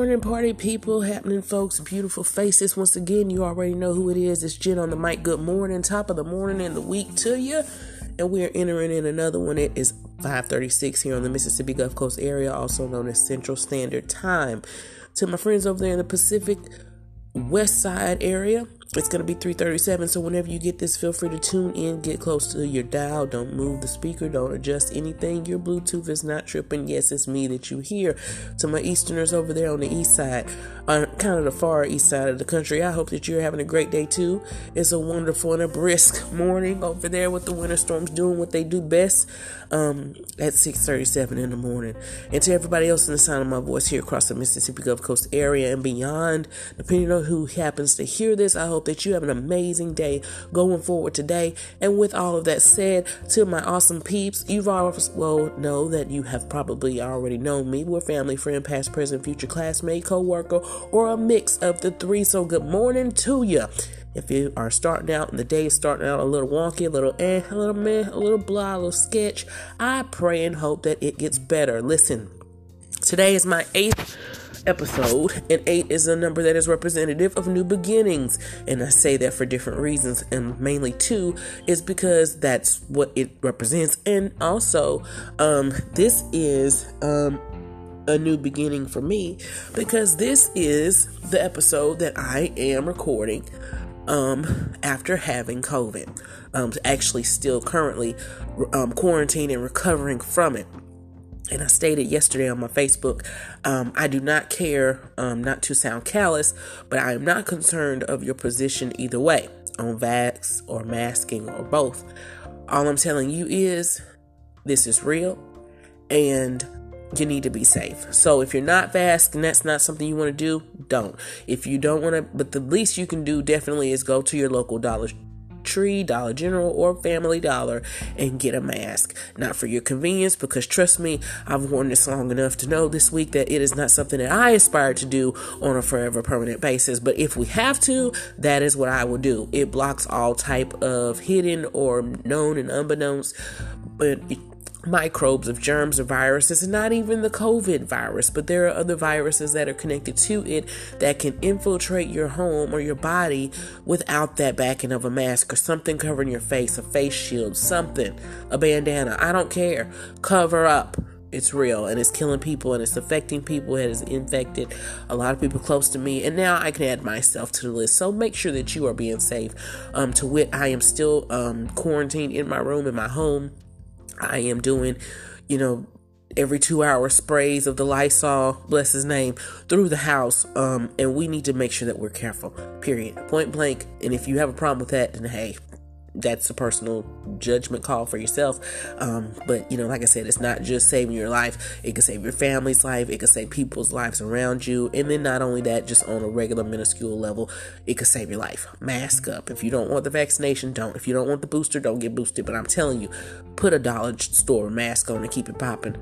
Morning, party people, happening folks, beautiful faces. Once again, you already know who it is. It's Jen on the mic. Good morning, top of the morning and the week to you. And we are entering in another one. It is 536 here on the Mississippi Gulf Coast area, also known as Central Standard Time. To my friends over there in the Pacific West Side area, it's to be 337 so whenever you get this feel free to tune in get close to your dial don't move the speaker don't adjust anything your bluetooth is not tripping yes it's me that you hear to my easterners over there on the east side uh, kind of the far east side of the country i hope that you're having a great day too it's a wonderful and a brisk morning over there with the winter storms doing what they do best um, at 6:37 in the morning. And to everybody else in the sound of my voice here across the Mississippi Gulf Coast area and beyond, depending on who happens to hear this, I hope that you have an amazing day going forward today. And with all of that said, to my awesome peeps, you've always well know that you have probably already known me. We're family, friend, past, present, future classmate, co-worker, or a mix of the three. So good morning to you. If you are starting out and the day is starting out a little wonky, a little eh, a little meh, a little blah, a little sketch, I pray and hope that it gets better. Listen, today is my eighth episode, and eight is a number that is representative of new beginnings. And I say that for different reasons, and mainly two is because that's what it represents, and also, um, this is um a new beginning for me because this is the episode that I am recording um, after having COVID. Um, actually, still currently um, quarantined and recovering from it. And I stated yesterday on my Facebook, um, I do not care, um, not to sound callous, but I am not concerned of your position either way, on vax or masking or both. All I'm telling you is this is real and you need to be safe. So if you're not fast and that's not something you want to do, don't. If you don't want to, but the least you can do definitely is go to your local Dollar Tree, Dollar General, or Family Dollar and get a mask. Not for your convenience, because trust me, I've worn this long enough to know this week that it is not something that I aspire to do on a forever permanent basis. But if we have to, that is what I will do. It blocks all type of hidden or known and unbeknownst but microbes of germs or viruses and not even the covid virus but there are other viruses that are connected to it that can infiltrate your home or your body without that backing of a mask or something covering your face a face shield something a bandana i don't care. Cover up. It's real and it's killing people and it's affecting people it has infected a lot of people close to me and now i can add myself to the list. So make sure that you are being safe. Um to wit i am still um quarantined in my room in my home I am doing, you know, every two hour sprays of the Lysol, bless his name, through the house. Um, and we need to make sure that we're careful. Period. Point blank. And if you have a problem with that, then hey, that's a personal judgment call for yourself. Um, but you know, like I said, it's not just saving your life, it can save your family's life, it can save people's lives around you, and then not only that, just on a regular minuscule level, it could save your life. Mask up. If you don't want the vaccination, don't. If you don't want the booster, don't get boosted. But I'm telling you, put a dollar store mask on and keep it popping.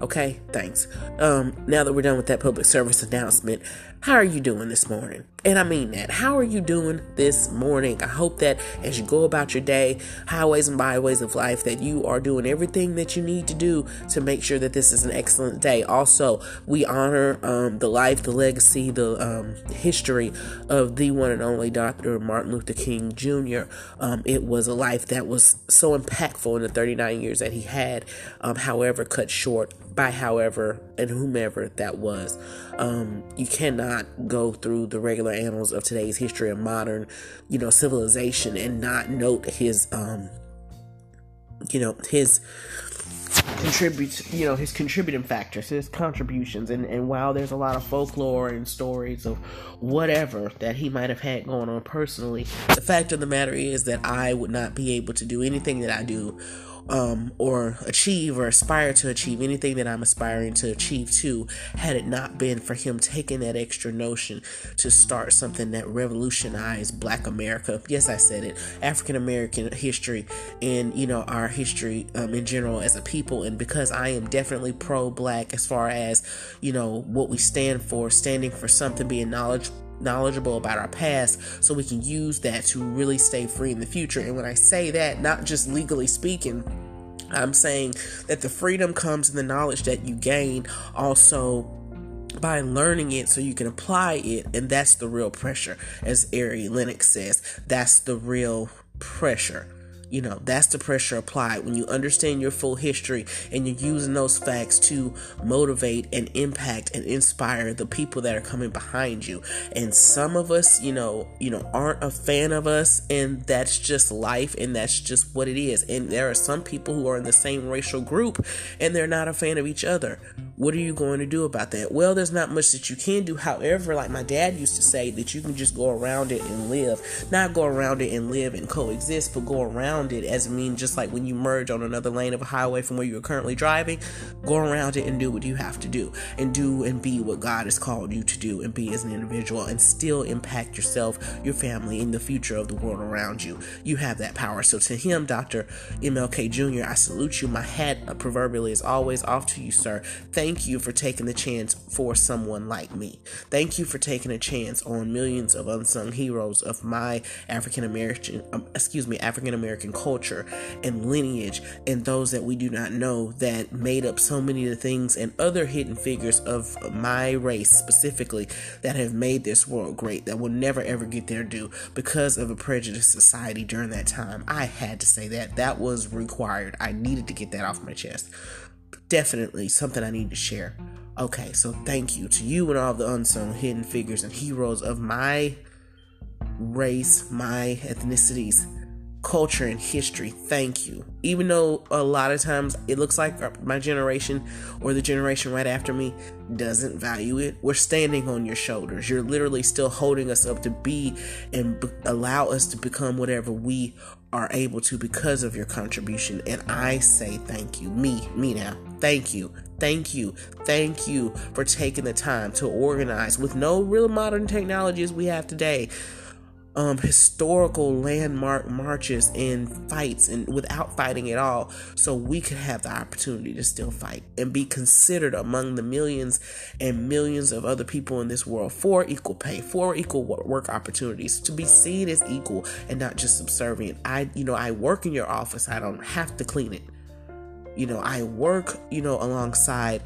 Okay, thanks. Um, now that we're done with that public service announcement, how are you doing this morning? And I mean that. How are you doing this morning? I hope that as you go about your day, highways and byways of life, that you are doing everything that you need to do to make sure that this is an excellent day. Also, we honor um, the life, the legacy, the um, history of the one and only Dr. Martin Luther King Jr. Um, it was a life that was so impactful in the 39 years that he had, um, however, cut short by however and whomever that was. Um, you cannot go through the regular annals of today's history of modern, you know, civilization and not note his, um, you know, his contributes you know his contributing factors his contributions. And and while there's a lot of folklore and stories of whatever that he might have had going on personally the fact of the matter is that i would not be able to do anything that i do um, or achieve or aspire to achieve anything that I'm aspiring to achieve too, had it not been for him taking that extra notion to start something that revolutionized Black America. Yes, I said it. African American history and you know our history um, in general as a people, and because I am definitely pro-Black as far as you know what we stand for, standing for something, being knowledge knowledgeable about our past so we can use that to really stay free in the future. And when I say that, not just legally speaking, I'm saying that the freedom comes in the knowledge that you gain also by learning it so you can apply it and that's the real pressure as Ari Lennox says that's the real pressure you know, that's the pressure applied when you understand your full history and you're using those facts to motivate and impact and inspire the people that are coming behind you. And some of us, you know, you know, aren't a fan of us and that's just life and that's just what it is. And there are some people who are in the same racial group and they're not a fan of each other. What are you going to do about that? Well, there's not much that you can do. However, like my dad used to say that you can just go around it and live. Not go around it and live and coexist, but go around it as a mean just like when you merge on another lane of a highway from where you're currently driving, go around it and do what you have to do and do and be what God has called you to do and be as an individual and still impact yourself, your family, and the future of the world around you. You have that power. So to him, Dr. MLK Jr., I salute you. My hat uh, proverbially is always off to you, sir. Thank you for taking the chance for someone like me. Thank you for taking a chance on millions of unsung heroes of my African American, um, excuse me, African American culture and lineage and those that we do not know that made up so many of the things and other hidden figures of my race specifically that have made this world great that will never ever get their due because of a prejudiced society during that time. I had to say that. That was required. I needed to get that off my chest. Definitely something I need to share. Okay, so thank you to you and all the unsung hidden figures and heroes of my race, my ethnicities, culture and history. Thank you. Even though a lot of times it looks like my generation or the generation right after me doesn't value it, we're standing on your shoulders. You're literally still holding us up to be and allow us to become whatever we are able to because of your contribution. And I say thank you. Me, me now. Thank you. Thank you. Thank you for taking the time to organize with no real modern technologies we have today um, historical landmark marches and fights and without fighting at all. So we could have the opportunity to still fight and be considered among the millions and millions of other people in this world for equal pay for equal work opportunities to be seen as equal and not just subservient. I you know i work in your office. I don't have to clean it you know i work you know alongside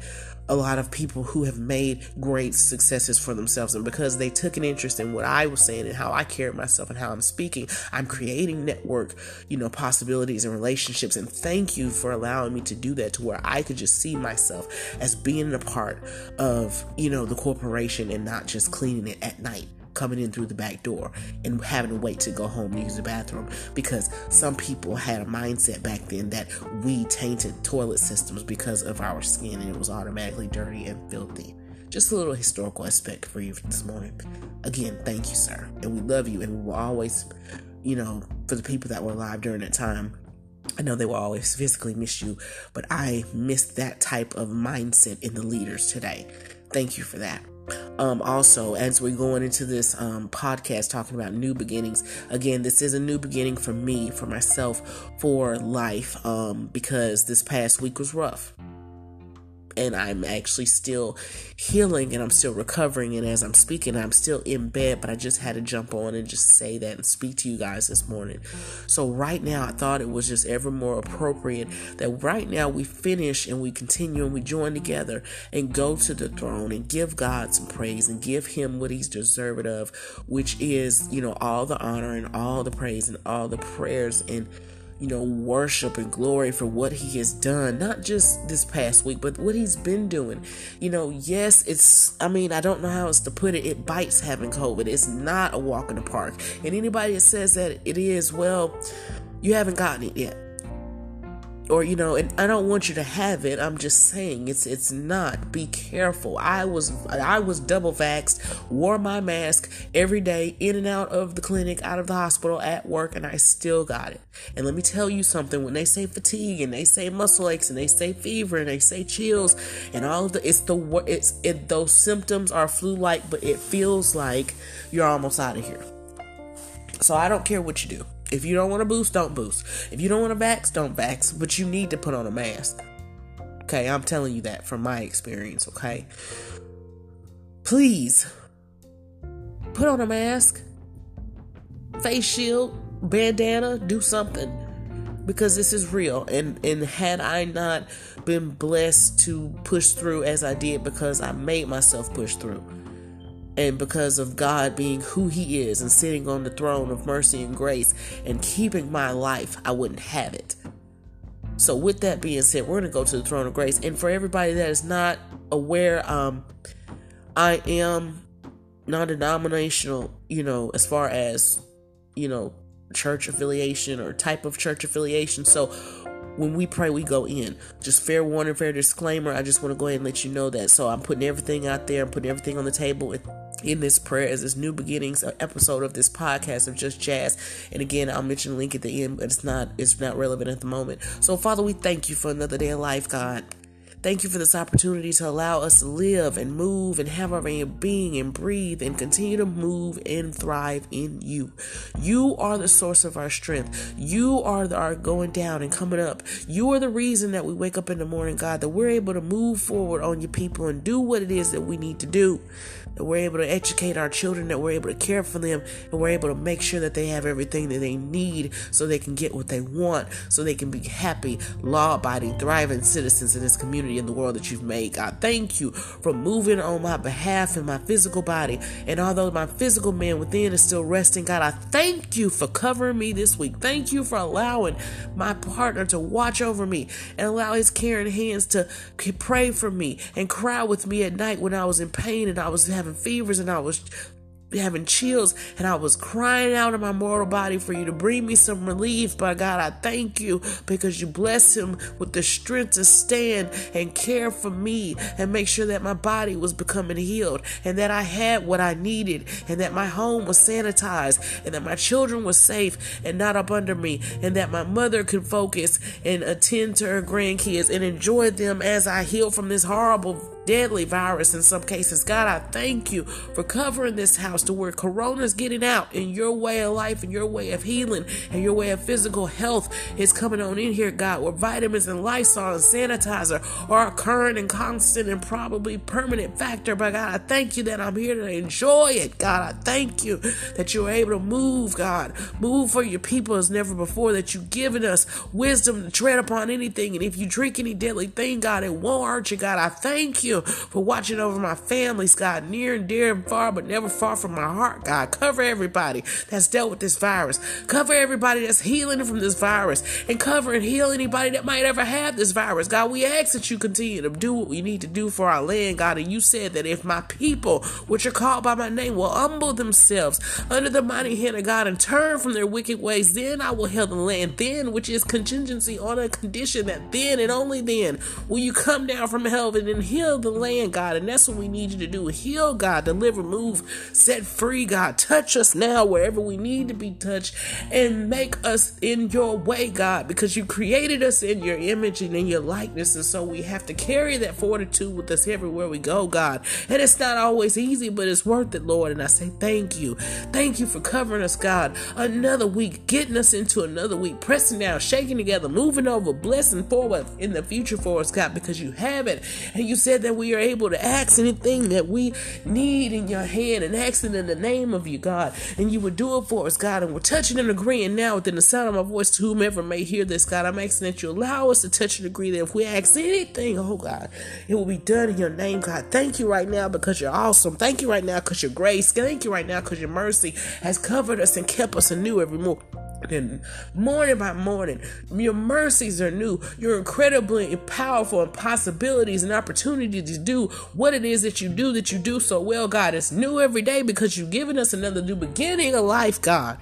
a lot of people who have made great successes for themselves. And because they took an interest in what I was saying and how I carried myself and how I'm speaking, I'm creating network, you know, possibilities and relationships. And thank you for allowing me to do that to where I could just see myself as being a part of, you know, the corporation and not just cleaning it at night coming in through the back door and having to wait to go home use the bathroom because some people had a mindset back then that we tainted toilet systems because of our skin and it was automatically dirty and filthy. Just a little historical aspect for you this morning. Again, thank you, sir. And we love you and we will always, you know, for the people that were alive during that time, I know they will always physically miss you, but I miss that type of mindset in the leaders today. Thank you for that. Um, also, as we're going into this um, podcast talking about new beginnings, again, this is a new beginning for me, for myself, for life, um, because this past week was rough and I'm actually still healing and I'm still recovering. And as I'm speaking, I'm still in bed, but I just had to jump on and just say that and speak to you guys this morning. So, right now, I thought it was just ever more appropriate that right now we finish and we continue and we join together and go to the throne and give God some praise and give Him what He's deserved of, which is, you know, all the honor and all the praise and all the prayers and you know, worship and glory for what he has done, not just this past week, but what he's been doing. You know, yes, it's, I mean, I don't know how else to put it. It bites having COVID. It's not a walk in the park. And anybody that says that it is, well, you haven't gotten it yet or you know and i don't want you to have it. I'm just saying it's it's not. Be careful. I was i was double vaxxed wore my mask every day in and out of the clinic out of the hospital at work and i still got it. And let me tell you something. When they say fatigue and they say muscle aches and they say fever and they say chills and all of the it's the it's it those symptoms are flu like but it feels like you're almost out of here. So i don't care what you do if you don't want to boost, don't boost. If you don't want to vax, don't vax. But you need to put on a mask. Okay, I'm telling you that from my experience, okay? Please put on a mask, face shield, bandana, do something. because this is real and and had I not been blessed to push through as I did because I made myself push through and because of God being who He is and sitting on the throne of mercy and grace and keeping my life, I wouldn't have it. So, with that being said, we're going to go to the throne of grace. And for everybody that is not aware, um, I am non denominational, you know, as far as, you know, church affiliation or type of church affiliation. So, when we pray, we go in. Just fair warning, fair disclaimer. I just want to go ahead and let you know that. So I'm putting everything out there. I'm putting everything on the table in this prayer as this new beginnings uh, episode of this podcast of just jazz and again i'll mention link at the end but it's not it's not relevant at the moment so father we thank you for another day of life god Thank you for this opportunity to allow us to live and move and have our being and breathe and continue to move and thrive in you. You are the source of our strength. You are the, our going down and coming up. You are the reason that we wake up in the morning, God, that we're able to move forward on your people and do what it is that we need to do that we're able to educate our children, that we're able to care for them, and we're able to make sure that they have everything that they need so they can get what they want, so they can be happy, law abiding, thriving citizens in this community and the world that you've made. God, thank you for moving on my behalf in my physical body. And although my physical man within is still resting, God, I thank you for covering me this week. Thank you for allowing my partner to watch over me and allow his caring hands to pray for me and cry with me at night when I was in pain and I was having having fevers and I was having chills and I was crying out in my mortal body for you to bring me some relief. But God, I thank you because you bless him with the strength to stand and care for me and make sure that my body was becoming healed and that I had what I needed and that my home was sanitized and that my children were safe and not up under me and that my mother could focus and attend to her grandkids and enjoy them as I heal from this horrible deadly virus in some cases. God, I thank you for covering this house to where Corona is getting out in your way of life and your way of healing and your way of physical health is coming on in here, God, where vitamins and Lysol and sanitizer are a current and constant and probably permanent factor. But God, I thank you that I'm here to enjoy it. God, I thank you that you're able to move, God. Move for your people as never before, that you've given us wisdom to tread upon anything. And if you drink any deadly thing, God, it won't hurt you, God. I thank you you for watching over my families, God, near and dear and far, but never far from my heart, God. Cover everybody that's dealt with this virus. Cover everybody that's healing from this virus. And cover and heal anybody that might ever have this virus. God, we ask that you continue to do what we need to do for our land, God. And you said that if my people, which are called by my name, will humble themselves under the mighty hand of God and turn from their wicked ways, then I will heal the land. Then, which is contingency on a condition that then and only then will you come down from heaven and heal the land, God. And that's what we need you to do. Heal, God. Deliver, move, set free, God. Touch us now wherever we need to be touched and make us in your way, God, because you created us in your image and in your likeness. And so we have to carry that fortitude with us everywhere we go, God. And it's not always easy, but it's worth it, Lord. And I say thank you. Thank you for covering us, God. Another week, getting us into another week, pressing down, shaking together, moving over, blessing forward in the future for us, God, because you have it. And you said that that we are able to ask anything that we need in your hand and asking in the name of you, God. And you would do it for us, God. And we're touching and agreeing now within the sound of my voice to whomever may hear this, God. I'm asking that you allow us to touch and agree that if we ask anything, oh God, it will be done in your name, God. Thank you right now because you're awesome. Thank you right now because your grace. Thank you right now because your mercy has covered us and kept us anew every morning and morning by morning. Your mercies are new. You're incredibly powerful and possibilities and opportunities to do what it is that you do that you do so well, God. It's new every day because you've given us another new beginning of life, God.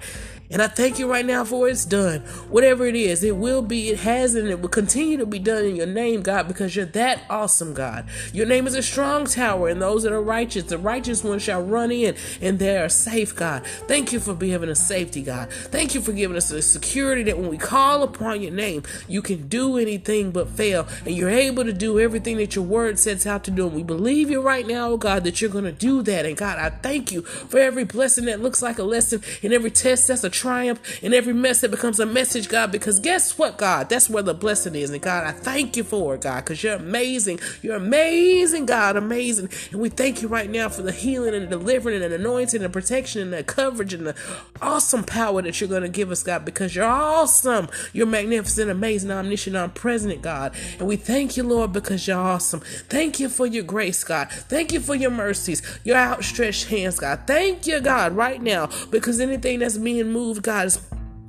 And I thank you right now for it's done. Whatever it is, it will be, it has, and it will continue to be done in your name, God, because you're that awesome, God. Your name is a strong tower, and those that are righteous, the righteous one shall run in, and they are safe, God. Thank you for giving us safety, God. Thank you for giving us the security that when we call upon your name, you can do anything but fail, and you're able to do everything that your word sets out to do. And we believe you right now, oh God, that you're going to do that. And God, I thank you for every blessing that looks like a lesson and every test that's a triumph. In every mess, it becomes a message, God, because guess what, God? That's where the blessing is. And God, I thank you for it, God, because you're amazing. You're amazing, God, amazing. And we thank you right now for the healing and the delivering and the anointing and protection and the coverage and the awesome power that you're going to give us, God, because you're awesome. You're magnificent, amazing, omniscient, omnipresent, God. And we thank you, Lord, because you're awesome. Thank you for your grace, God. Thank you for your mercies, your outstretched hands, God. Thank you, God, right now, because anything that's being moved, God, is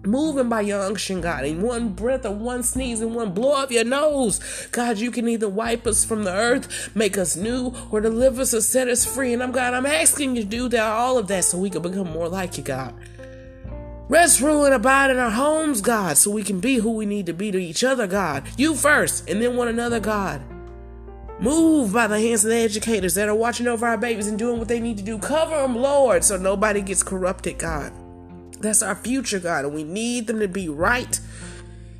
moving by your unction, God. In one breath or one sneeze and one blow of your nose, God, you can either wipe us from the earth, make us new, or deliver us or set us free. And I'm God, I'm asking you to do that, all of that, so we can become more like you, God. Rest, rule, and abide in our homes, God, so we can be who we need to be to each other, God. You first, and then one another, God. Move by the hands of the educators that are watching over our babies and doing what they need to do. Cover them, Lord, so nobody gets corrupted, God. That's our future, God, and we need them to be right.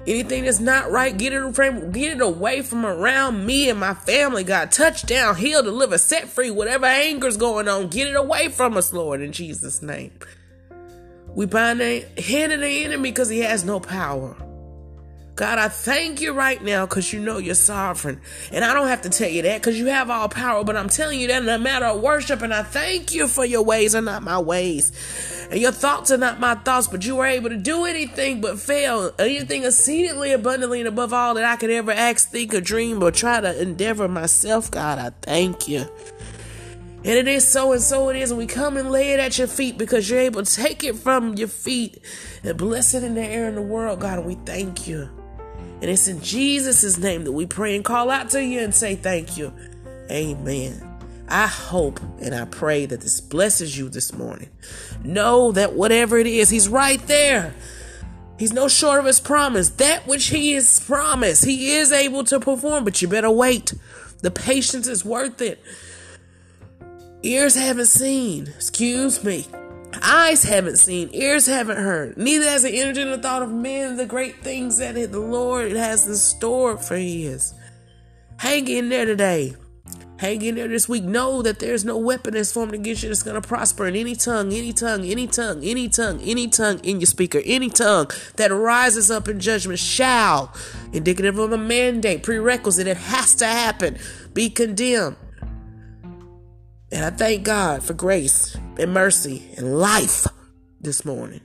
Anything that's not right, get it get it away from around me and my family, God. Touch down, heal, deliver, set free, whatever anger's going on, get it away from us, Lord, in Jesus' name. We bind the hand of the enemy because he has no power. God, I thank you right now because you know you're sovereign. And I don't have to tell you that because you have all power, but I'm telling you that in a matter of worship. And I thank you for your ways are not my ways. And your thoughts are not my thoughts, but you were able to do anything but fail. Anything exceedingly abundantly and above all that I could ever ask, think, or dream, or try to endeavor myself. God, I thank you. And it is so and so it is. And we come and lay it at your feet because you're able to take it from your feet and bless it in the air in the world, God. We thank you. And it's in Jesus' name that we pray and call out to you and say thank you. Amen. I hope and I pray that this blesses you this morning. Know that whatever it is, He's right there. He's no short of His promise. That which He has promised, He is able to perform, but you better wait. The patience is worth it. Ears haven't seen, excuse me. Eyes haven't seen, ears haven't heard. Neither has it entered in the thought of men the great things that the Lord has in store for his. Hang in there today. Hang in there this week. Know that there's no weapon that's formed against you that's going to prosper in any tongue, any tongue, any tongue, any tongue, any tongue in your speaker, any tongue that rises up in judgment shall, indicative of a mandate, prerequisite, it has to happen, be condemned. And I thank God for grace and mercy and life this morning.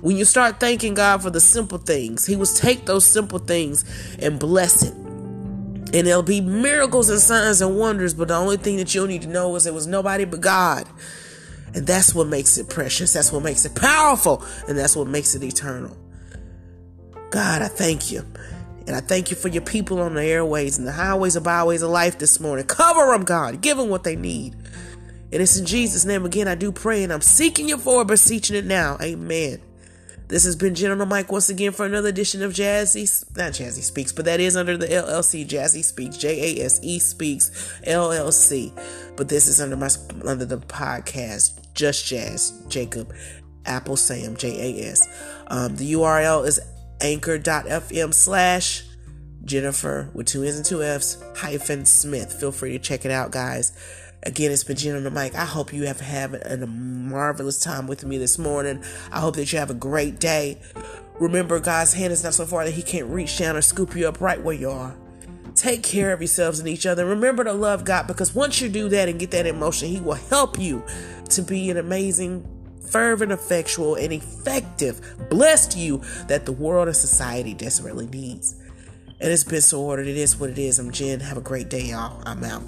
When you start thanking God for the simple things, He will take those simple things and bless it. And there'll be miracles and signs and wonders, but the only thing that you'll need to know is it was nobody but God. And that's what makes it precious. That's what makes it powerful. And that's what makes it eternal. God, I thank you. And I thank you for your people on the airways and the highways and byways of life this morning. Cover them, God. Give them what they need. And it's in Jesus' name again I do pray, and I'm seeking you for, beseeching it now. Amen. This has been the mic once again for another edition of Jazzy, not Jazzy Speaks, but that is under the LLC, Jazzy Speaks, J A S E Speaks, LLC. But this is under my under the podcast, Just Jazz, Jacob, Apple Sam, J A S. Um, the URL is anchor.fm slash Jennifer with two N's and two F's hyphen Smith. Feel free to check it out, guys. Again, it's been Jen on the mic. I hope you have had a marvelous time with me this morning. I hope that you have a great day. Remember, God's hand is not so far that He can't reach down or scoop you up right where you are. Take care of yourselves and each other. Remember to love God because once you do that and get that emotion, He will help you to be an amazing fervent, effectual, and effective, blessed you that the world and society desperately needs. And it's been so ordered. It is what it is. I'm Jen. Have a great day, y'all. I'm out.